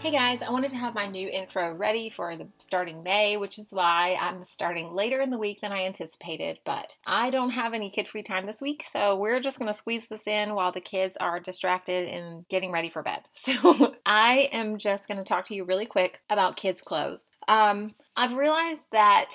Hey guys, I wanted to have my new intro ready for the starting May, which is why I'm starting later in the week than I anticipated. But I don't have any kid free time this week, so we're just going to squeeze this in while the kids are distracted and getting ready for bed. So I am just going to talk to you really quick about kids' clothes. Um, I've realized that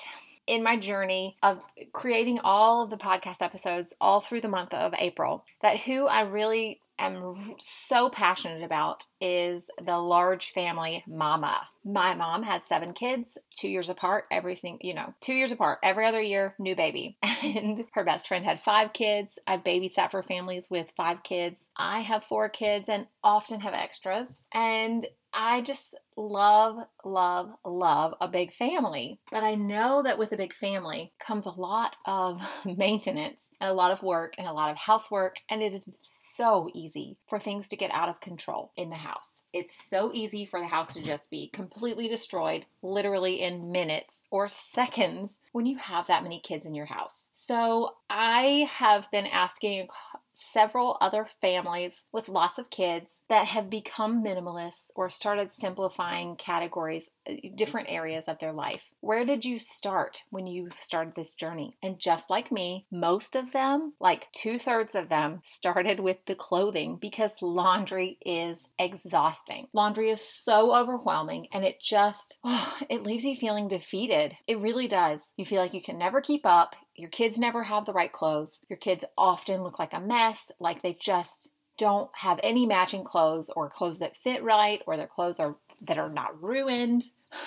in my journey of creating all of the podcast episodes all through the month of April, that who I really am so passionate about is the large family mama. My mom had seven kids, two years apart, every single, you know, two years apart, every other year, new baby. And her best friend had five kids. I've babysat for families with five kids. I have four kids and often have extras. And I just love, love, love a big family. But I know that with a big family comes a lot of maintenance and a lot of work and a lot of housework. And it is so easy for things to get out of control in the house. It's so easy for the house to just be completely destroyed, literally in minutes or seconds, when you have that many kids in your house. So I have been asking several other families with lots of kids that have become minimalists or started simplifying categories, uh, different areas of their life. Where did you start when you started this journey? And just like me, most of them, like two thirds of them, started with the clothing because laundry is exhausting. Laundry is so overwhelming and it just, oh, it leaves you feeling defeated. It really does. You feel like you can never keep up. Your kids never have the right clothes. Your kids often look like a mess, like they just don't have any matching clothes or clothes that fit right or their clothes are that are not ruined.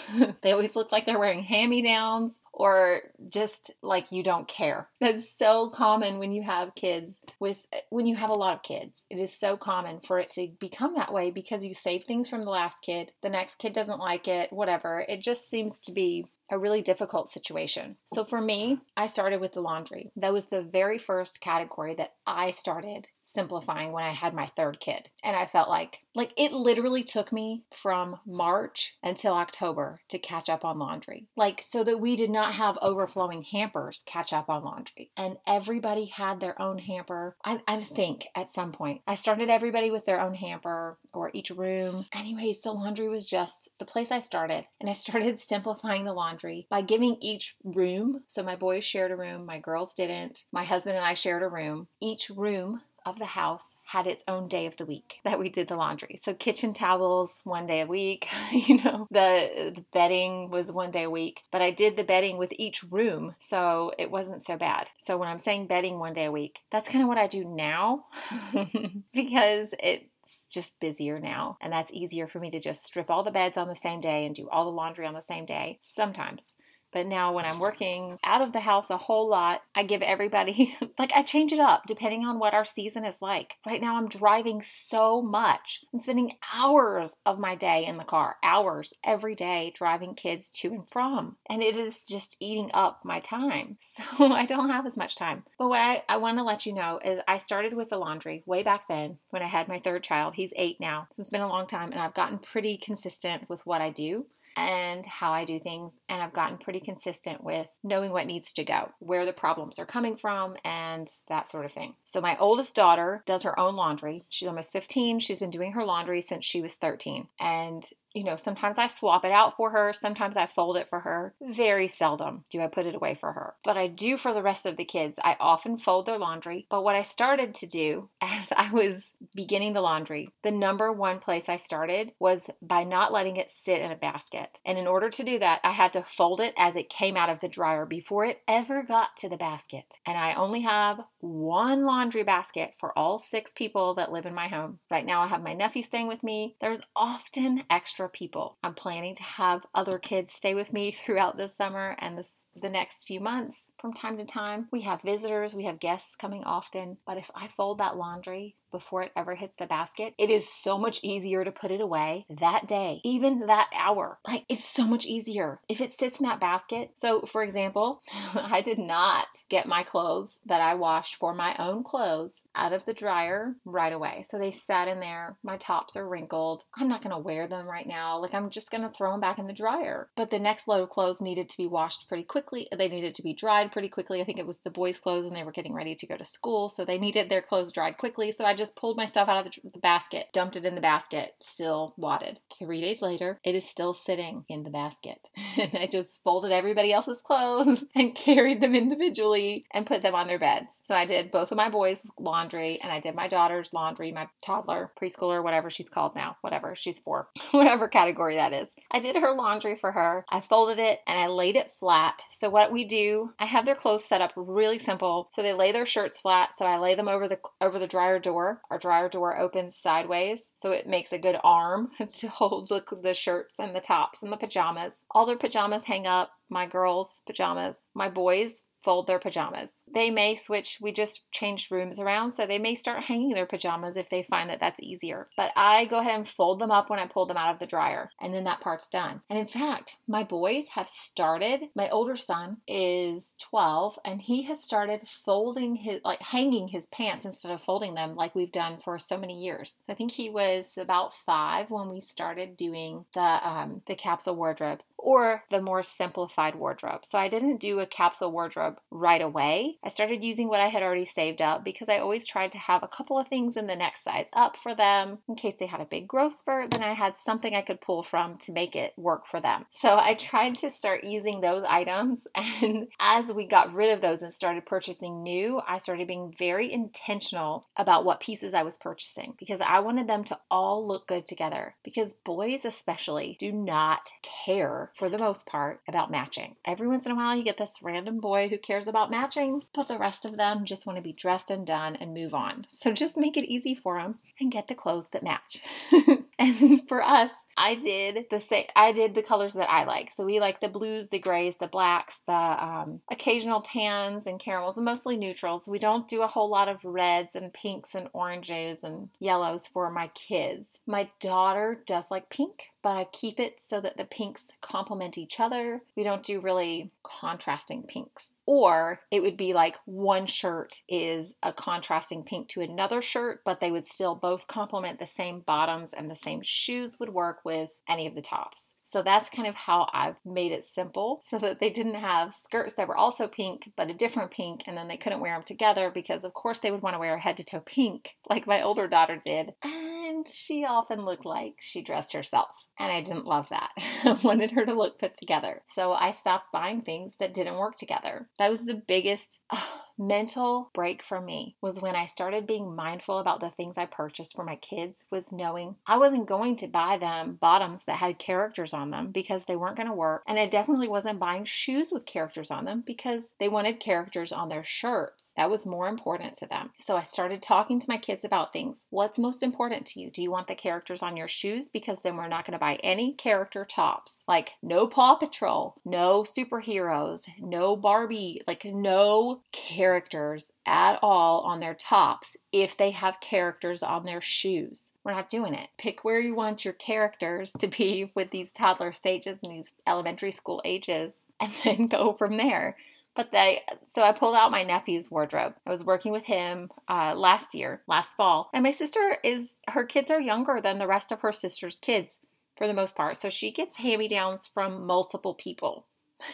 they always look like they're wearing hand-me-downs or just like you don't care. That's so common when you have kids with when you have a lot of kids. It is so common for it to become that way because you save things from the last kid, the next kid doesn't like it, whatever. It just seems to be a really difficult situation. So for me, I started with the laundry. That was the very first category that I started simplifying when I had my third kid. And I felt like like it literally took me from March until October to catch up on laundry. Like so that we did not have overflowing hampers catch up on laundry. And everybody had their own hamper. I, I think at some point I started everybody with their own hamper or each room. Anyways, the laundry was just the place I started. And I started simplifying the laundry by giving each room. So my boys shared a room, my girls didn't. My husband and I shared a room. Each room of the house had its own day of the week that we did the laundry. So kitchen towels one day a week, you know, the, the, bedding was one day a week, but I did the bedding with each room, so it wasn't so bad. So when I'm saying bedding one day a week, that's kind of what I do now because it's just busier now and that's easier for me to just strip all the beds on the same day and do all the laundry on the same day sometimes. But now when I'm working out of the house a whole lot, I give everybody, like, I change it up depending on what our season is like. Right now, I'm driving so much. I'm spending hours of my day in the car, hours every day driving kids to and from. And it is just eating up my time. So I don't have as much time. But what I, I want to let you know is I started with the laundry way back then when I had my third child. He's eight now. So it's been a long time, and I've gotten pretty consistent with what I do and how I do things. And I've gotten pretty consistent with knowing what needs to go, where the problems are coming from, and that sort of thing. So, my oldest daughter does her own laundry. She's almost 15. She's been doing her laundry since she was 13. And you know, sometimes I swap it out for her, sometimes I fold it for her. Very seldom do I put it away for her. But I do for the rest of the kids. I often fold their laundry. But what I started to do as I was beginning the laundry, the number one place I started was by not letting it sit in a basket. And in order to do that, I had to fold it as it came out of the dryer before it ever got to the basket. And I only have one laundry basket for all six people that live in my home. Right now, I have my nephew staying with me. There's often extra extra people. I'm planning to have other kids stay with me throughout this summer and this, the next few months. From time to time. We have visitors, we have guests coming often. But if I fold that laundry before it ever hits the basket, it is so much easier to put it away that day, even that hour. Like it's so much easier if it sits in that basket. So, for example, I did not get my clothes that I washed for my own clothes out of the dryer right away. So they sat in there. My tops are wrinkled. I'm not going to wear them right now. Like I'm just going to throw them back in the dryer. But the next load of clothes needed to be washed pretty quickly. They needed to be dried pretty quickly. I think it was the boys' clothes and they were getting ready to go to school. So they needed their clothes dried quickly. So I just pulled my stuff out of the, the basket, dumped it in the basket, still wadded. Three days later, it is still sitting in the basket. and I just folded everybody else's clothes and carried them individually and put them on their beds. So I did both of my boys' laundry and I did my daughter's laundry, my toddler, preschooler, whatever she's called now, whatever, she's four, whatever category that is. I did her laundry for her. I folded it and I laid it flat. So what we do, I have their clothes set up really simple. So they lay their shirts flat. So I lay them over the over the dryer door. Our dryer door opens sideways, so it makes a good arm to hold the, the shirts and the tops and the pajamas. All their pajamas hang up. My girls' pajamas. My boys' fold their pajamas. They may switch, we just changed rooms around, so they may start hanging their pajamas if they find that that's easier. But I go ahead and fold them up when I pull them out of the dryer, and then that part's done. And in fact, my boys have started, my older son is 12, and he has started folding his, like hanging his pants instead of folding them like we've done for so many years. I think he was about five when we started doing the, um, the capsule wardrobes or the more simplified wardrobe. So I didn't do a capsule wardrobe right away. I started using what I had already saved up because I always tried to have a couple of things in the next size up for them in case they had a big growth spurt. Then I had something I could pull from to make it work for them. So I tried to start using those items. And as we got rid of those and started purchasing new, I started being very intentional about what pieces I was purchasing because I wanted them to all look good together. Because boys, especially, do not care for the most part about matching. Every once in a while, you get this random boy who cares about matching, but the rest of them just want to be dressed and done and move on. So just make it easy for them and get the clothes that match. and for us, I did the same. I did the colors that I like. So we like the blues, the grays, the blacks, the um, occasional tans and caramels, and mostly neutrals. We don't do a whole lot of reds and pinks and oranges and yellows for my kids. My daughter does like pink, but I keep it so that the pinks complement each other. We don't do really contrasting pinks. Or it would be like one shirt is a contrasting pink to another shirt, but they would still both complement the same bottoms and the same shoes would work with any of the tops. So that's kind of how I've made it simple so that they didn't have skirts that were also pink, but a different pink, and then they couldn't wear them together because, of course, they would want to wear a head to toe pink like my older daughter did. And she often looked like she dressed herself. And I didn't love that. I wanted her to look put together. So I stopped buying things that didn't work together. That was the biggest. Oh, mental break for me was when I started being mindful about the things I purchased for my kids was knowing I wasn't going to buy them bottoms that had characters on them because they weren't going to work and I definitely wasn't buying shoes with characters on them because they wanted characters on their shirts. That was more important to them. So I started talking to my kids about things. What's most important to you? Do you want the characters on your shoes because then we're not going to buy any character tops. Like no Paw Patrol, no superheroes, no Barbie, like no characters at all on their tops if they have characters on their shoes. We're not doing it. Pick where you want your characters to be with these toddler stages and these elementary school ages, and then go from there. But they, so I pulled out my nephew's wardrobe. I was working with him uh, last year, last fall, and my sister is her kids are younger than the rest of her sister's kids for the most part. So she gets hand me downs from multiple people.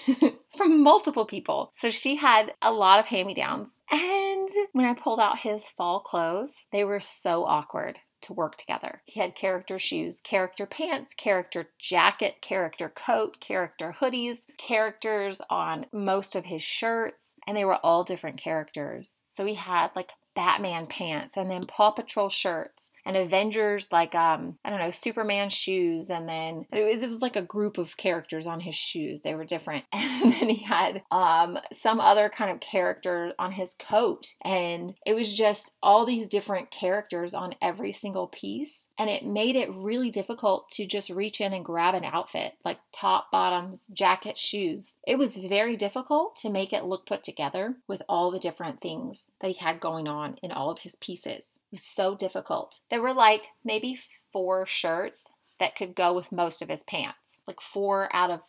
from multiple people. So she had a lot of hand me downs. And when I pulled out his fall clothes, they were so awkward to work together. He had character shoes, character pants, character jacket, character coat, character hoodies, characters on most of his shirts, and they were all different characters. So he had like Batman pants and then Paw Patrol shirts and Avengers like um I don't know Superman shoes, and then it was it was like a group of characters on his shoes. They were different, and then he had um some other kind of character on his coat, and it was just all these different characters on every single piece, and it made it really difficult to just reach in and grab an outfit like top, bottoms, jacket, shoes. It was very difficult to make it look put together with all the different things that he had going on in all of his pieces. Was so difficult. There were like maybe four shirts that could go with most of his pants, like four out of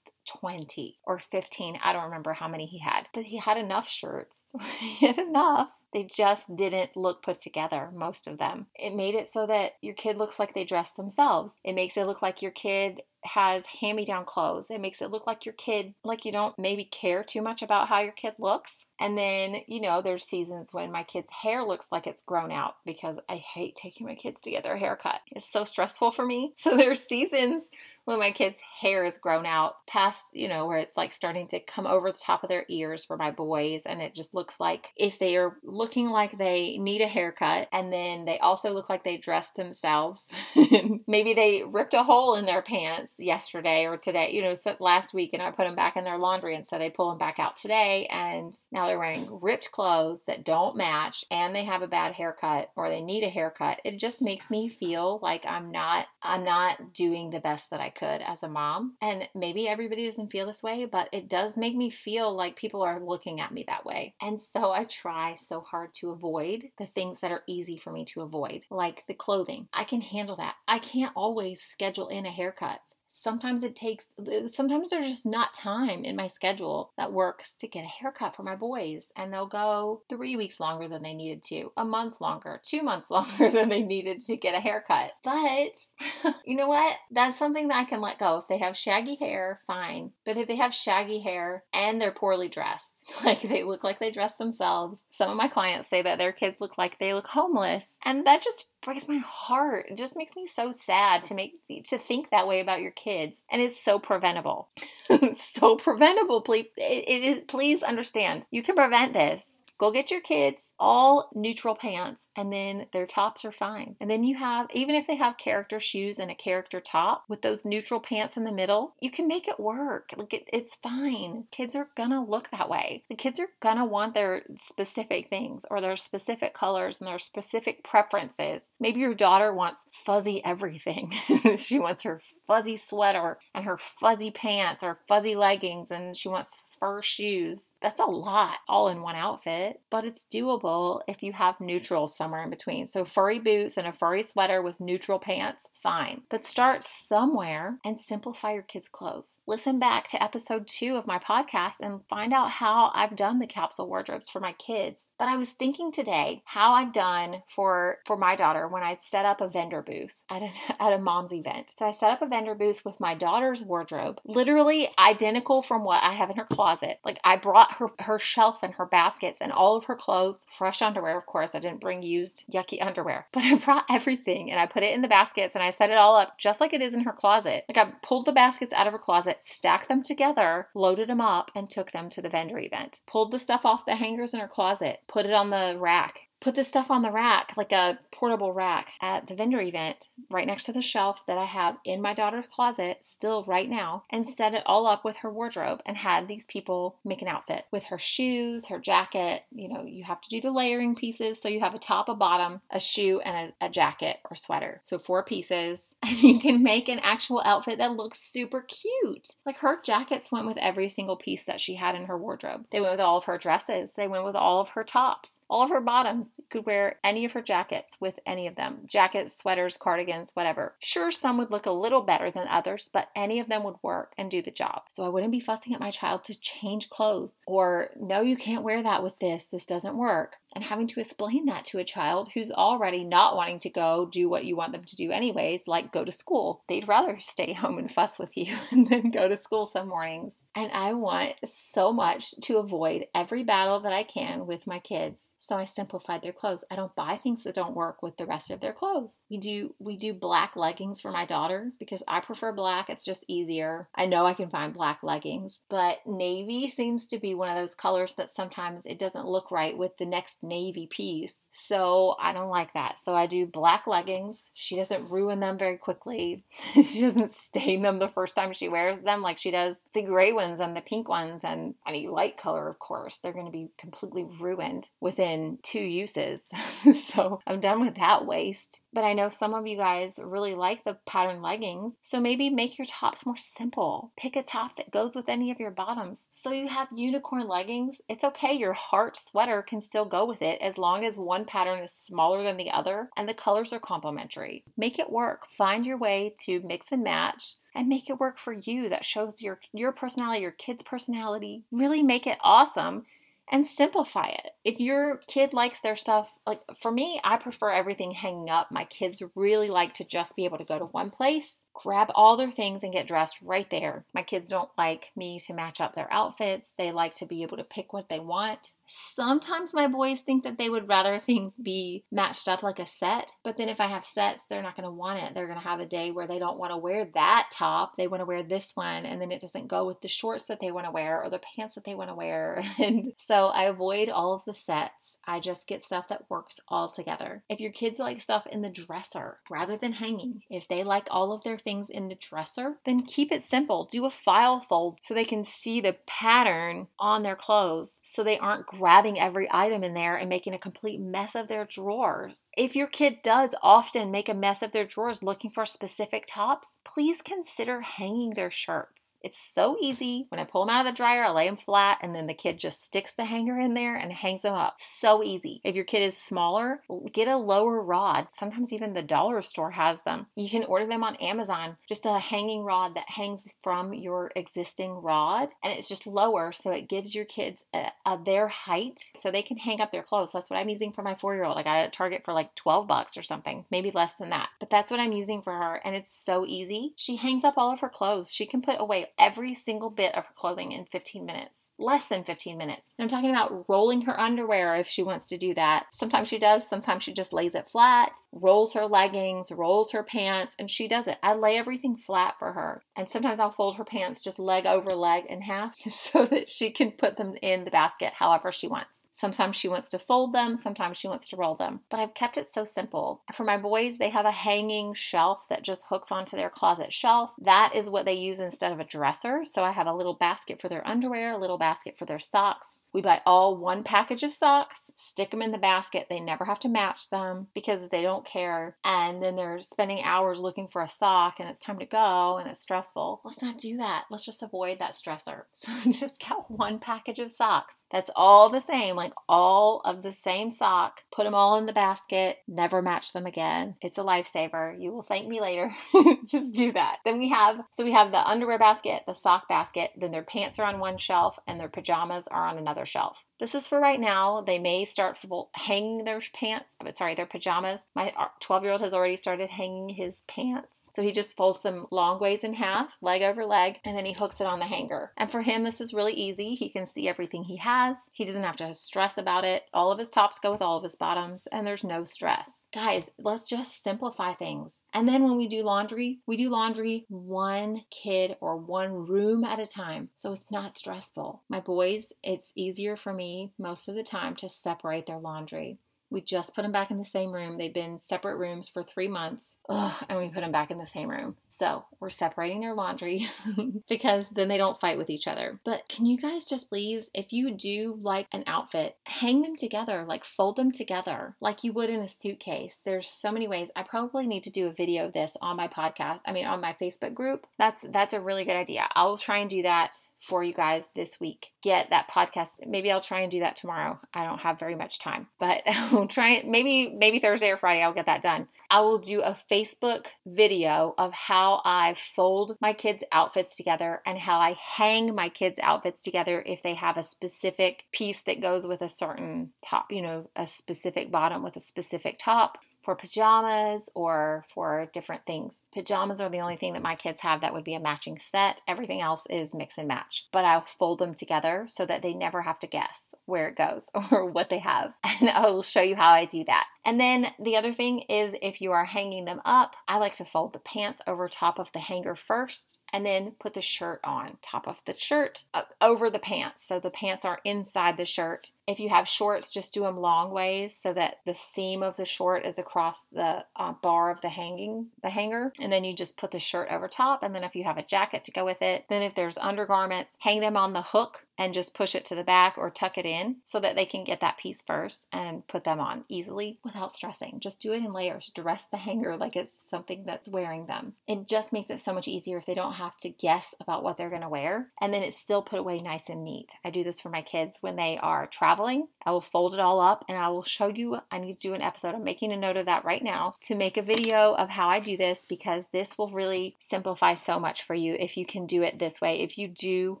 20 or 15. I don't remember how many he had, but he had enough shirts. he had enough. They just didn't look put together, most of them. It made it so that your kid looks like they dress themselves. It makes it look like your kid has hand me down clothes. It makes it look like your kid, like you don't maybe care too much about how your kid looks. And then, you know, there's seasons when my kid's hair looks like it's grown out because I hate taking my kids to get their hair cut. It's so stressful for me. So there's seasons when my kid's hair is grown out past, you know, where it's like starting to come over the top of their ears for my boys. And it just looks like if they are looking like they need a haircut and then they also look like they dressed themselves. Maybe they ripped a hole in their pants yesterday or today, you know, last week and I put them back in their laundry. And so they pull them back out today. And now they're wearing ripped clothes that don't match and they have a bad haircut or they need a haircut. It just makes me feel like I'm not, I'm not doing the best that I could as a mom. And maybe everybody doesn't feel this way, but it does make me feel like people are looking at me that way. And so I try so hard to avoid the things that are easy for me to avoid, like the clothing. I can handle that. I can't always schedule in a haircut sometimes it takes uh, sometimes there's just not time in my schedule that works to get a haircut for my boys and they'll go three weeks longer than they needed to a month longer two months longer than they needed to get a haircut. But you know what? That's something that i can let go. If they have shaggy hair fine. But if they have shaggy hair and they're poorly dressed like they look like they dress themselves. Some of my clients say that their kids look like they look homeless and that just breaks my heart. It just makes me so sad to make to think that way about your kids, and it's so preventable. so preventable. Please, it, it, please understand. You can prevent this. Go get your kids all neutral pants and then their tops are fine. And then you have, even if they have character shoes and a character top with those neutral pants in the middle, you can make it work. Like it, it's fine. Kids are gonna look that way. The kids are gonna want their specific things or their specific colors and their specific preferences. Maybe your daughter wants fuzzy everything. she wants her fuzzy sweater and her fuzzy pants or fuzzy leggings and she wants fur shoes. That's a lot all in one outfit, but it's doable if you have neutrals somewhere in between. So, furry boots and a furry sweater with neutral pants, fine. But start somewhere and simplify your kids' clothes. Listen back to episode two of my podcast and find out how I've done the capsule wardrobes for my kids. But I was thinking today how I've done for for my daughter when I set up a vendor booth at a, at a mom's event. So I set up a vendor booth with my daughter's wardrobe, literally identical from what I have in her closet. Like I brought her her shelf and her baskets and all of her clothes, fresh underwear, of course. I didn't bring used yucky underwear, but I brought everything and I put it in the baskets and I set it all up just like it is in her closet. Like I pulled the baskets out of her closet, stacked them together, loaded them up, and took them to the vendor event. Pulled the stuff off the hangers in her closet, put it on the rack, put this stuff on the rack, like a portable rack at the vendor event, right next to the shelf that I have in my daughter's closet, still right now, and set it all up with her wardrobe and had these people make an outfit with her shoes, her jacket. You know, you have to do the layering pieces. So you have a top, a bottom, a shoe, and a, a jacket or sweater. So four pieces. And you can make an actual outfit that looks super cute. Like her jackets went with every single piece that she had in her wardrobe. They went with all of her dresses, they went with all of her tops all of her bottoms. You could wear any of her jackets with any of them jackets, sweaters, cardigans, whatever. Sure, some would look a little better than others, but any of them would work and do the job. So I wouldn't be fussing at my child to change clothes or, no, you can't wear that with this. This doesn't work. And having to explain that to a child who's already not wanting to go do what you want them to do, anyways, like go to school. They'd rather stay home and fuss with you than go to school some mornings. And I want so much to avoid every battle that I can with my kids. So I simplified their clothes. I don't buy things that don't work with the rest of their clothes. We do we do black leggings for my daughter because I prefer black. It's just easier. I know I can find black leggings, but navy seems to be one of those colors that sometimes it doesn't look right with the next navy piece. So I don't like that. So I do black leggings. She doesn't ruin them very quickly. she doesn't stain them the first time she wears them like she does the gray ones and the pink ones and any light color, of course. They're going to be completely ruined within two uses. so I'm done with that waste. But I know some of you guys really like the pattern leggings. So maybe make your tops more simple. Pick a top that goes with any of your bottoms. So you have unicorn leggings. It's okay. Your heart sweater can still go with it as long as one pattern is smaller than the other and the colors are complementary. Make it work. Find your way to mix and match and make it work for you that shows your your personality, your kid's personality. Really make it awesome and simplify it. If your kid likes their stuff, like for me, I prefer everything hanging up. My kids really like to just be able to go to one place grab all their things and get dressed right there. My kids don't like me to match up their outfits. They like to be able to pick what they want. Sometimes my boys think that they would rather things be matched up like a set, but then if I have sets, they're not going to want it. They're going to have a day where they don't want to wear that top. They want to wear this one, and then it doesn't go with the shorts that they want to wear or the pants that they want to wear. And so I avoid all of the sets. I just get stuff that works all together. If your kids like stuff in the dresser rather than hanging, if they like all of their things in the dresser, then keep it simple. Do a file fold so they can see the pattern on their clothes so they aren't grabbing every item in there and making a complete mess of their drawers. If your kid does often make a mess of their drawers looking for specific tops, please consider hanging their shirts. It's so easy. When I pull them out of the dryer, I lay them flat and then the kid just sticks the hanger in there and hangs them up. So easy. If your kid is smaller, get a lower rod. Sometimes even the dollar store has them. You can order them on Amazon just a hanging rod that hangs from your existing rod and it's just lower so it gives your kids a, a, their height so they can hang up their clothes. That's what I'm using for my four year old. I got it at Target for like 12 bucks or something, maybe less than that. But that's what I'm using for her and it's so easy. She hangs up all of her clothes. She can put away every single bit of her clothing in 15 minutes less than 15 minutes. And I'm talking about rolling her underwear if she wants to do that. Sometimes she does, sometimes she just lays it flat, rolls her leggings, rolls her pants, and she does it. I lay everything flat for her. And sometimes I'll fold her pants just leg over leg in half so that she can put them in the basket however she wants. Sometimes she wants to fold them, sometimes she wants to roll them. But I've kept it so simple. For my boys, they have a hanging shelf that just hooks onto their closet shelf. That is what they use instead of a dresser. So I have a little basket for their underwear, a little basket for their socks, we buy all one package of socks, stick them in the basket. They never have to match them because they don't care. And then they're spending hours looking for a sock and it's time to go and it's stressful. Let's not do that. Let's just avoid that stressor. So just get one package of socks. That's all the same, like all of the same sock. Put them all in the basket, never match them again. It's a lifesaver. You will thank me later. just do that. Then we have, so we have the underwear basket, the sock basket, then their pants are on one shelf and their pajamas are on another shelf. This is for right now. They may start hanging their pants, sorry, their pajamas. My uh, 12 year old has already started hanging his pants. So he just folds them long ways in half, leg over leg, and then he hooks it on the hanger. And for him, this is really easy. He can see everything he has. He doesn't have to stress about it. All of his tops go with all of his bottoms, and there's no stress. Guys, let's just simplify things. And then when we do laundry, we do laundry one kid or one room at a time. So it's not stressful. My boys, it's easier for me most of the time to separate their laundry. We just put them back in the same room. They've been separate rooms for three months, Ugh, and we put them back in the same room. So we're separating their laundry because then they don't fight with each other. But can you guys just please, if you do like an outfit, hang them together, like fold them together, like you would in a suitcase. There's so many ways. I probably need to do a video of this on my podcast. I mean, on my Facebook group. That's that's a really good idea. I'll try and do that for you guys this week. Get that podcast. Maybe I'll try and do that tomorrow. I don't have very much time, but I'll try it. Maybe maybe Thursday or Friday I'll get that done. I will do a Facebook video of how I fold my kids' outfits together and how I hang my kids' outfits together if they have a specific piece that goes with a certain top, you know, a specific bottom with a specific top for pajamas or for different things. Pajamas are the only thing that my kids have that would be a matching set. Everything else is mix and match. But I'll fold them together so that they never have to guess where it goes or what they have. And I will show you how I do that. And then the other thing is if you are hanging them up, I like to fold the pants over top of the hanger first and then put the shirt on top of the shirt uh, over the pants. So the pants are inside the shirt. If you have shorts, just do them long ways so that the seam of the short is across the uh, bar of the hanging, the hanger. And then you just put the shirt over top. And then if you have a jacket to go with it, then if there's undergarments, hang them on the hook and just push it to the back or tuck it in so that they can get that piece first and put them on easily without stressing. Just do it in layers. Dress the hanger like it's something that's wearing them. It just makes it so much easier if they don't have to guess about what they're going to wear and then it's still put away nice and neat. I do this for my kids when they are traveling. I will fold it all up and I will show you. I need to do an episode. I'm making a note of that right now to make a video of how I do this because this will really simplify so much for you if you can do it this way. If you do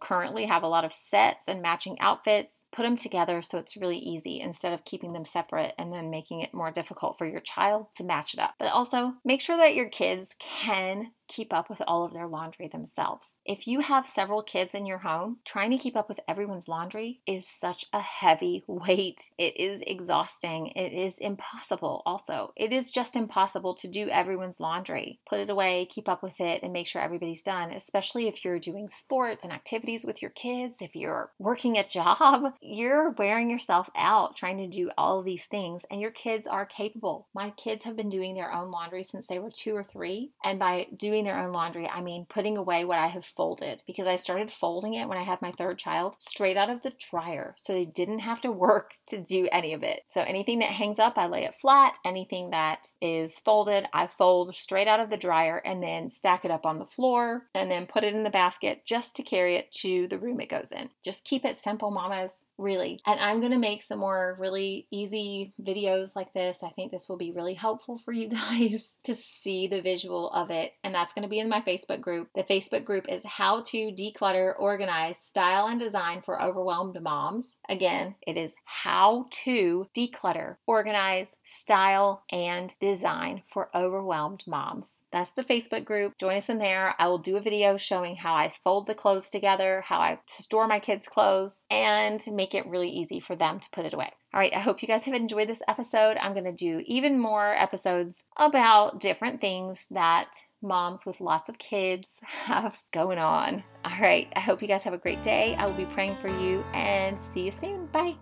currently have a lot of sets and matching outfits put them together so it's really easy instead of keeping them separate and then making it more difficult for your child to match it up. But also make sure that your kids can keep up with all of their laundry themselves. If you have several kids in your home, trying to keep up with everyone's laundry is such a heavy weight. It is exhausting. It is impossible, also. It is just impossible to do everyone's laundry. Put it away, keep up with it, and make sure everybody's done, especially if you're doing sports and activities with your kids, if you're working a job you're wearing yourself out trying to do all these things, and your kids are capable. My kids have been doing their own laundry since they were two or three. And by doing their own laundry, I mean putting away what I have folded because I started folding it when I had my third child straight out of the dryer. So they didn't have to work to do any of it. So anything that hangs up, I lay it flat. Anything that is folded, I fold straight out of the dryer and then stack it up on the floor and then put it in the basket just to carry it to the room it goes in. Just keep it simple, mamas really. And I'm going to make some more really easy videos like this. I think this will be really helpful for you guys to see the visual of it. And that's going to be in my Facebook group. The Facebook group is How to Declutter, Organize, Style, and Design for Overwhelmed Moms. Again, it is How to Declutter, Organize, Style, and Design for Overwhelmed Moms. That's the Facebook group. Join us in there. I will do a video showing how I fold the clothes together, how I store my kids' clothes, and make it really easy for them to put it away. All right, I hope you guys have enjoyed this episode. I'm going to do even more episodes about different things that moms with lots of kids have going on. All right, I hope you guys have a great day. I will be praying for you and see you soon. Bye.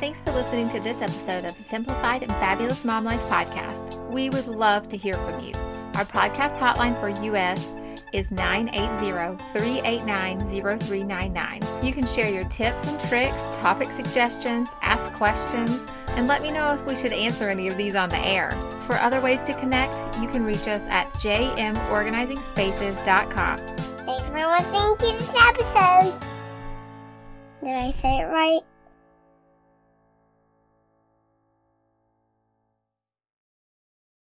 Thanks for listening to this episode of the Simplified and Fabulous Mom Life podcast. We would love to hear from you. Our podcast hotline for US is 980-389-0399. You can share your tips and tricks, topic suggestions, ask questions, and let me know if we should answer any of these on the air. For other ways to connect, you can reach us at jmorganizingspaces.com. Thanks for listening to this episode. Did I say it right?